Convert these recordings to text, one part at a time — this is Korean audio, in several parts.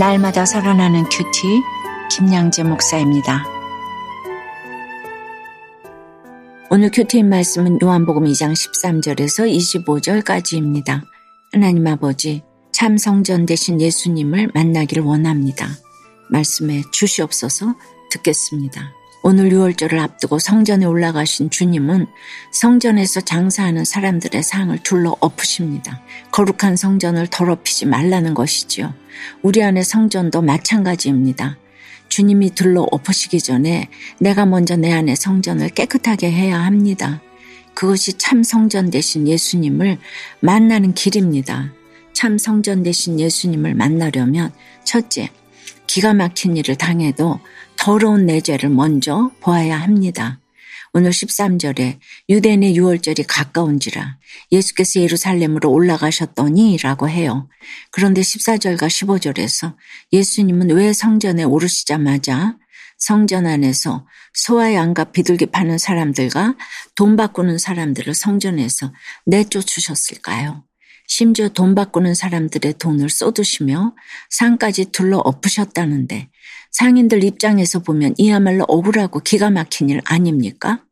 날마다 살아나는 큐티 김양재 목사입니다. 오늘 큐티인 말씀은 요한복음 2장 13절에서 25절까지입니다. 하나님 아버지, 참 성전 되신 예수님을 만나기를 원합니다. 말씀해 주시옵소서 듣겠습니다. 오늘 유월절을 앞두고 성전에 올라가신 주님은 성전에서 장사하는 사람들의 상을 둘러 엎으십니다. 거룩한 성전을 더럽히지 말라는 것이지요. 우리 안의 성전도 마찬가지입니다. 주님이 둘러 엎으시기 전에 내가 먼저 내 안의 성전을 깨끗하게 해야 합니다. 그것이 참 성전 대신 예수님을 만나는 길입니다. 참 성전 대신 예수님을 만나려면 첫째, 기가 막힌 일을 당해도 더러운 내 죄를 먼저 보아야 합니다. 오늘 13절에 유대인의 6월절이 가까운지라 예수께서 예루살렘으로 올라가셨더니 라고 해요. 그런데 14절과 15절에서 예수님은 왜 성전에 오르시자마자 성전 안에서 소와 양과 비둘기 파는 사람들과 돈 바꾸는 사람들을 성전에서 내쫓으셨을까요? 심지어 돈 바꾸는 사람들의 돈을 쏟으시며 상까지 둘러 엎으셨다는데 상인들 입장에서 보면 이야말로 억울하고 기가 막힌 일 아닙니까?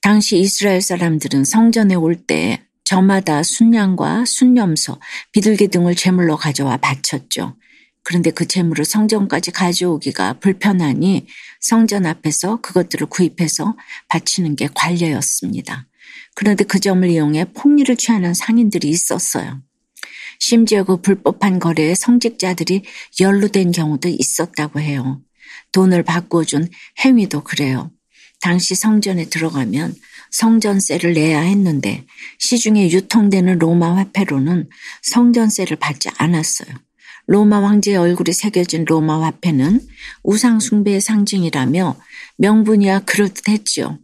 당시 이스라엘 사람들은 성전에 올 때 저마다 순양과 순념소, 비둘기 등을 제물로 가져와 바쳤죠. 그런데 그 재물을 성전까지 가져오기가 불편하니 성전 앞에서 그것들을 구입해서 바치는 게 관례였습니다. 그런데 그 점을 이용해 폭리를 취하는 상인들이 있었어요. 심지어 그 불법한 거래에 성직자들이 연루된 경우도 있었다고 해요. 돈을 바꿔준 행위도 그래요. 당시 성전에 들어가면 성전세를 내야 했는데 시중에 유통되는 로마 화폐로는 성전세를 받지 않았어요. 로마 황제의 얼굴이 새겨진 로마 화폐는 우상 숭배의 상징이라며 명분이야 그럴듯했지요.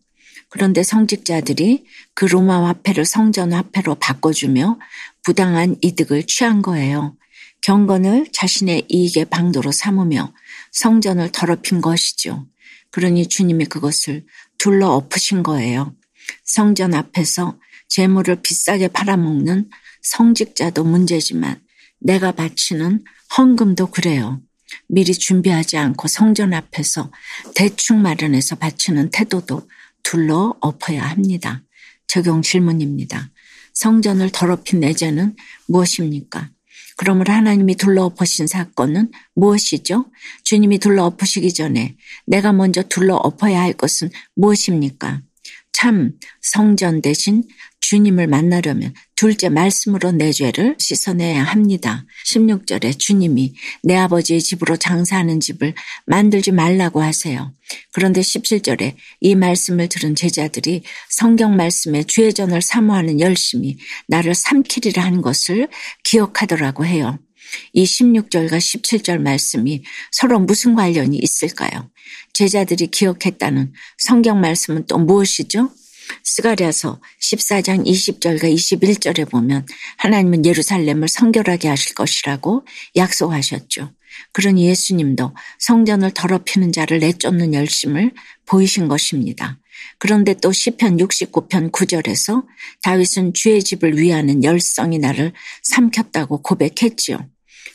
그런데 성직자들이 그 로마 화폐를 성전 화폐로 바꿔주며 부당한 이득을 취한 거예요. 경건을 자신의 이익의 방도로 삼으며 성전을 더럽힌 것이죠. 그러니 주님이 그것을 둘러 엎으신 거예요. 성전 앞에서 재물을 비싸게 팔아먹는 성직자도 문제지만 내가 바치는 헌금도 그래요. 미리 준비하지 않고 성전 앞에서 대충 마련해서 바치는 태도도 둘러 엎어야 합니다. 적용 질문입니다. 성전을 더럽힌 내죄는 무엇입니까? 그러므로 하나님이 둘러엎으신 사건은 무엇이죠? 주님이 둘러엎으시기 전에 내가 먼저 둘러엎어야 할 것은 무엇입니까? 참 성전 대신 주님을 만나려면 둘째 말씀으로 내 죄를 씻어내야 합니다. 16절에 주님이 내 아버지의 집으로 장사하는 집을 만들지 말라고 하세요. 그런데 17절에 이 말씀을 들은 제자들이 성경 말씀에 죄전을 사모하는 열심이 나를 삼키리라 한 것을 기억하더라고 해요. 이 16절과 17절 말씀이 서로 무슨 관련이 있을까요? 제자들이 기억했다는 성경 말씀은 또 무엇이죠? 스가랴서 14장 20절과 21절에 보면 하나님은 예루살렘을 성결하게 하실 것이라고 약속하셨죠. 그러니 예수님도 성전을 더럽히는 자를 내쫓는 열심을 보이신 것입니다. 그런데 또 시편 69편 9절에서 다윗은 주의 집을 위하는 열성이 나를 삼켰다고 고백했지요.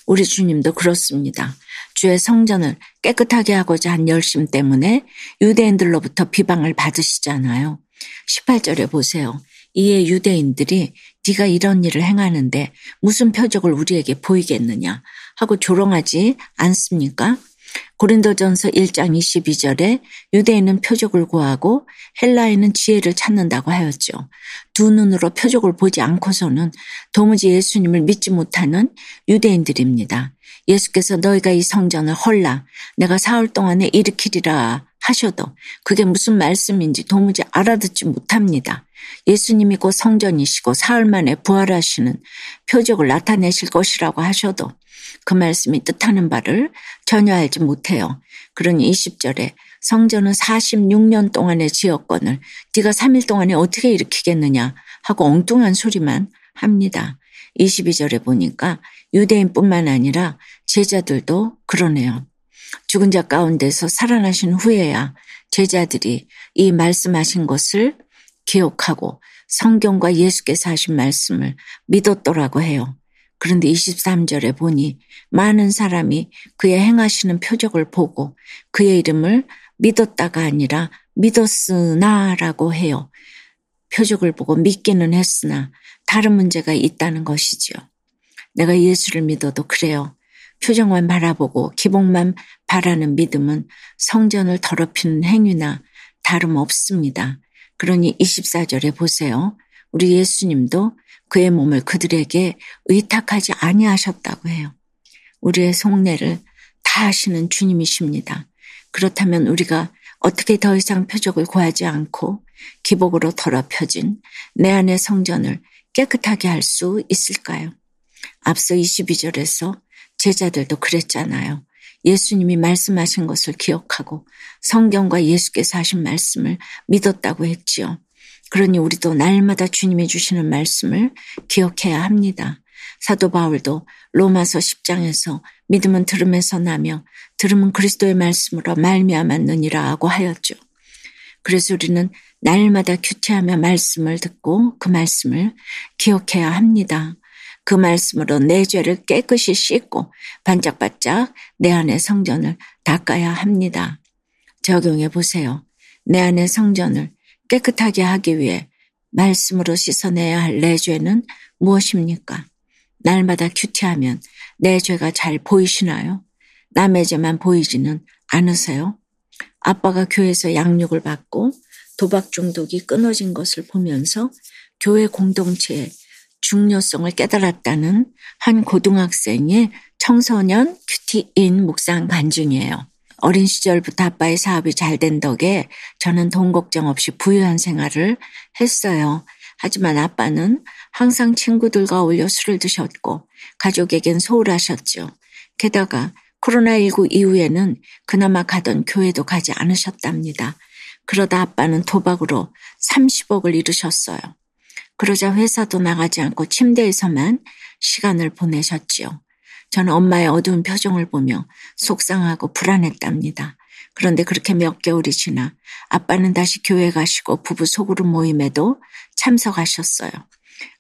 우리 주님도 그렇습니다. 주의 성전을 깨끗하게 하고자 한 열심 때문에 유대인들로부터 비방을 받으시잖아요. 18절에 보세요. 이에 유대인들이 네가 이런 일을 행하는데 무슨 표적을 우리에게 보이겠느냐 하고 조롱하지 않습니까? 고린도전서 1장 22절에 유대인은 표적을 구하고 헬라인은 지혜를 찾는다고 하였죠. 두 눈으로 표적을 보지 않고서는 도무지 예수님을 믿지 못하는 유대인들입니다. 예수께서 너희가 이 성전을 헐라 내가 사흘 동안에 일으키리라 하셔도 그게 무슨 말씀인지 도무지 알아듣지 못합니다. 예수님이 곧 성전이시고 사흘 만에 부활하시는 표적을 나타내실 것이라고 하셔도 그 말씀이 뜻하는 바를 전혀 알지 못해요. 그러니 20절에 성전은 46년 동안의 지역권을 네가 3일 동안에 어떻게 일으키겠느냐 하고 엉뚱한 소리만 합니다. 22절에 보니까 유대인뿐만 아니라 제자들도 그러네요. 죽은 자 가운데서 살아나신 후에야 제자들이 이 말씀하신 것을 기억하고 성경과 예수께서 하신 말씀을 믿었더라고 해요. 그런데 23절에 보니 많은 사람이 그의 행하시는 표적을 보고 그의 이름을 믿었다가 아니라 믿었으나라고 해요. 표적을 보고 믿기는 했으나 다른 문제가 있다는 것이죠. 내가 예수를 믿어도 그래요. 표정만 바라보고 기복만 바라는 믿음은 성전을 더럽히는 행위나 다름없습니다. 그러니 24절에 보세요. 우리 예수님도 그의 몸을 그들에게 의탁하지 아니하셨다고 해요. 우리의 속내를 다 하시는 주님이십니다. 그렇다면 우리가 어떻게 더 이상 표적을 구하지 않고 기복으로 더럽혀진 내 안의 성전을 깨끗하게 할 수 있을까요? 앞서 22절에서 제자들도 그랬잖아요. 예수님이 말씀하신 것을 기억하고 성경과 예수께서 하신 말씀을 믿었다고 했지요. 그러니 우리도 날마다 주님이 주시는 말씀을 기억해야 합니다. 사도 바울도 로마서 10장에서 믿음은 들음에서 나며 들음은 그리스도의 말씀으로 말미암았느니라 하고 하였죠. 그래서 우리는 날마다 큐티하며 말씀을 듣고 그 말씀을 기억해야 합니다. 그 말씀으로 내 죄를 깨끗이 씻고 반짝반짝 내 안의 성전을 닦아야 합니다. 적용해 보세요. 내 안의 성전을 깨끗하게 하기 위해 말씀으로 씻어내야 할 내 죄는 무엇입니까? 날마다 큐티하면 내 죄가 잘 보이시나요? 남의 죄만 보이지는 않으세요? 아빠가 교회에서 양육을 받고 도박 중독이 끊어진 것을 보면서 교회 공동체의 중요성을 깨달았다는 한 고등학생의 청소년 큐티인 묵상 간증이에요. 어린 시절부터 아빠의 사업이 잘 된 덕에 저는 돈 걱정 없이 부유한 생활을 했어요. 하지만 아빠는 항상 친구들과 어울려 술을 드셨고 가족에겐 소홀하셨죠. 게다가 코로나19 이후에는 그나마 가던 교회도 가지 않으셨답니다. 그러다 아빠는 도박으로 30억을 잃으셨어요. 그러자 회사도 나가지 않고 침대에서만 시간을 보내셨지요. 저는 엄마의 어두운 표정을 보며 속상하고 불안했답니다. 그런데 그렇게 몇 개월이 지나 아빠는 다시 교회 가시고 부부 소그룹 모임에도 참석하셨어요.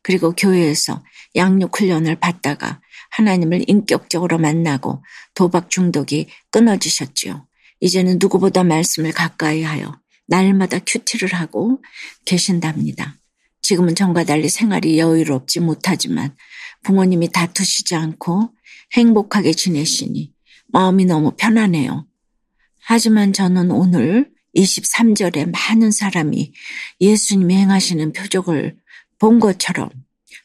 그리고 교회에서 양육 훈련을 받다가 하나님을 인격적으로 만나고 도박 중독이 끊어지셨지요. 이제는 누구보다 말씀을 가까이 하여 날마다 큐티를 하고 계신답니다. 지금은 전과 달리 생활이 여유롭지 못하지만 부모님이 다투시지 않고 행복하게 지내시니 마음이 너무 편하네요. 하지만 저는 오늘 23절에 많은 사람이 예수님이 행하시는 표적을 본 것처럼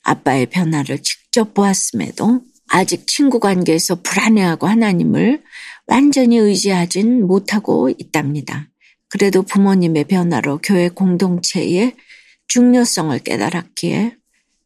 아빠의 변화를 직접 보았음에도 아직 친구 관계에서 불안해하고 하나님을 완전히 의지하진 못하고 있답니다. 그래도 부모님의 변화로 교회 공동체의 중요성을 깨달았기에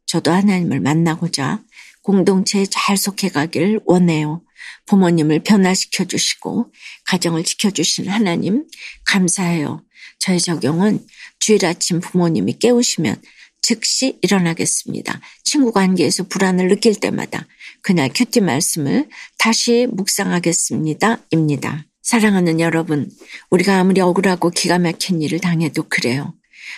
저도 하나님을 만나고자 공동체에 잘 속해가길 원해요. 부모님을 변화시켜 주시고 가정을 지켜주신 하나님 감사해요. 저의 적용은 주일 아침 부모님이 깨우시면 즉시 일어나겠습니다. 친구 관계에서 불안을 느낄 때마다 그날 큐티 말씀을 다시 묵상하겠습니다. 입니다. 사랑하는 여러분, 우리가 아무리 억울하고 기가 막힌 일을 당해도 그래요.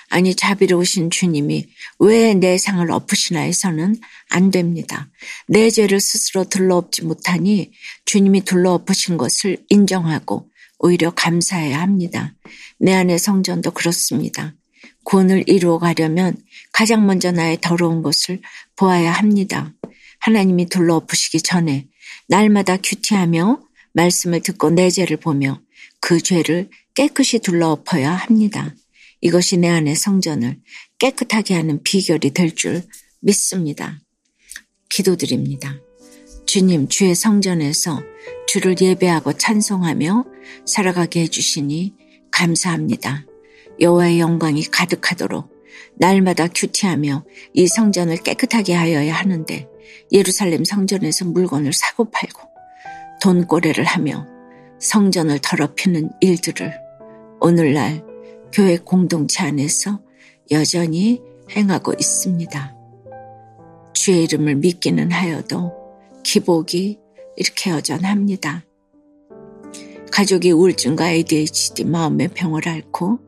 아니 자비로우신 주님이 왜 내 상을 엎으시나 해서는 안 됩니다. 내 죄를 스스로 둘러엎지 못하니 주님이 둘러엎으신 것을 인정하고 오히려 감사해야 합니다. 내 안의 성전도 그렇습니다. 구원을 이루어 가려면 가장 먼저 나의 더러운 것을 보아야 합니다. 하나님이 둘러엎으시기 전에 날마다 큐티하며 말씀을 듣고 내 죄를 보며 그 죄를 깨끗이 둘러엎어야 합니다. 이것이 내 안의 성전을 깨끗하게 하는 비결이 될 줄 믿습니다. 기도드립니다. 주님, 주의 성전에서 주를 예배하고 찬송하며 살아가게 해주시니 감사합니다. 여호와의 영광이 가득하도록 날마다 큐티하며 이 성전을 깨끗하게 하여야 하는데 예루살렘 성전에서 물건을 사고 팔고 돈꼬레를 하며 성전을 더럽히는 일들을 오늘날 교회 공동체 안에서 여전히 행하고 있습니다. 주의 이름을 믿기는 하여도 기복이 이렇게 여전합니다. 가족이 우울증과 ADHD 마음의 병을 앓고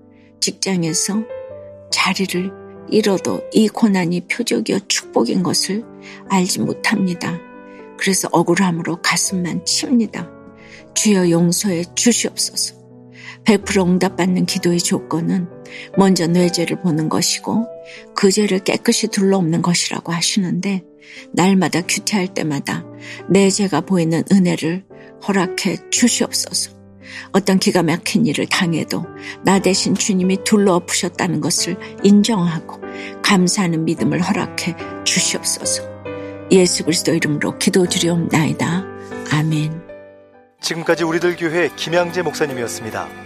직장에서 자리를 이뤄도 이 고난이 표적이어 축복인 것을 알지 못합니다. 그래서 억울함으로 가슴만 칩니다. 주여 용서해 주시옵소서. 100% 응답받는 기도의 조건은 먼저 뇌 죄를 보는 것이고 그 죄를 깨끗이 둘러없는 것이라고 하시는데 날마다 큐티할 때마다 내 죄가 보이는 은혜를 허락해 주시옵소서. 어떤 기가 막힌 일을 당해도 나 대신 주님이 둘러엎으셨다는 것을 인정하고 감사하는 믿음을 허락해 주시옵소서. 예수 그리스도 이름으로 기도 드리옵나이다. 아멘. 지금까지 우리들 교회 김양재 목사님이었습니다.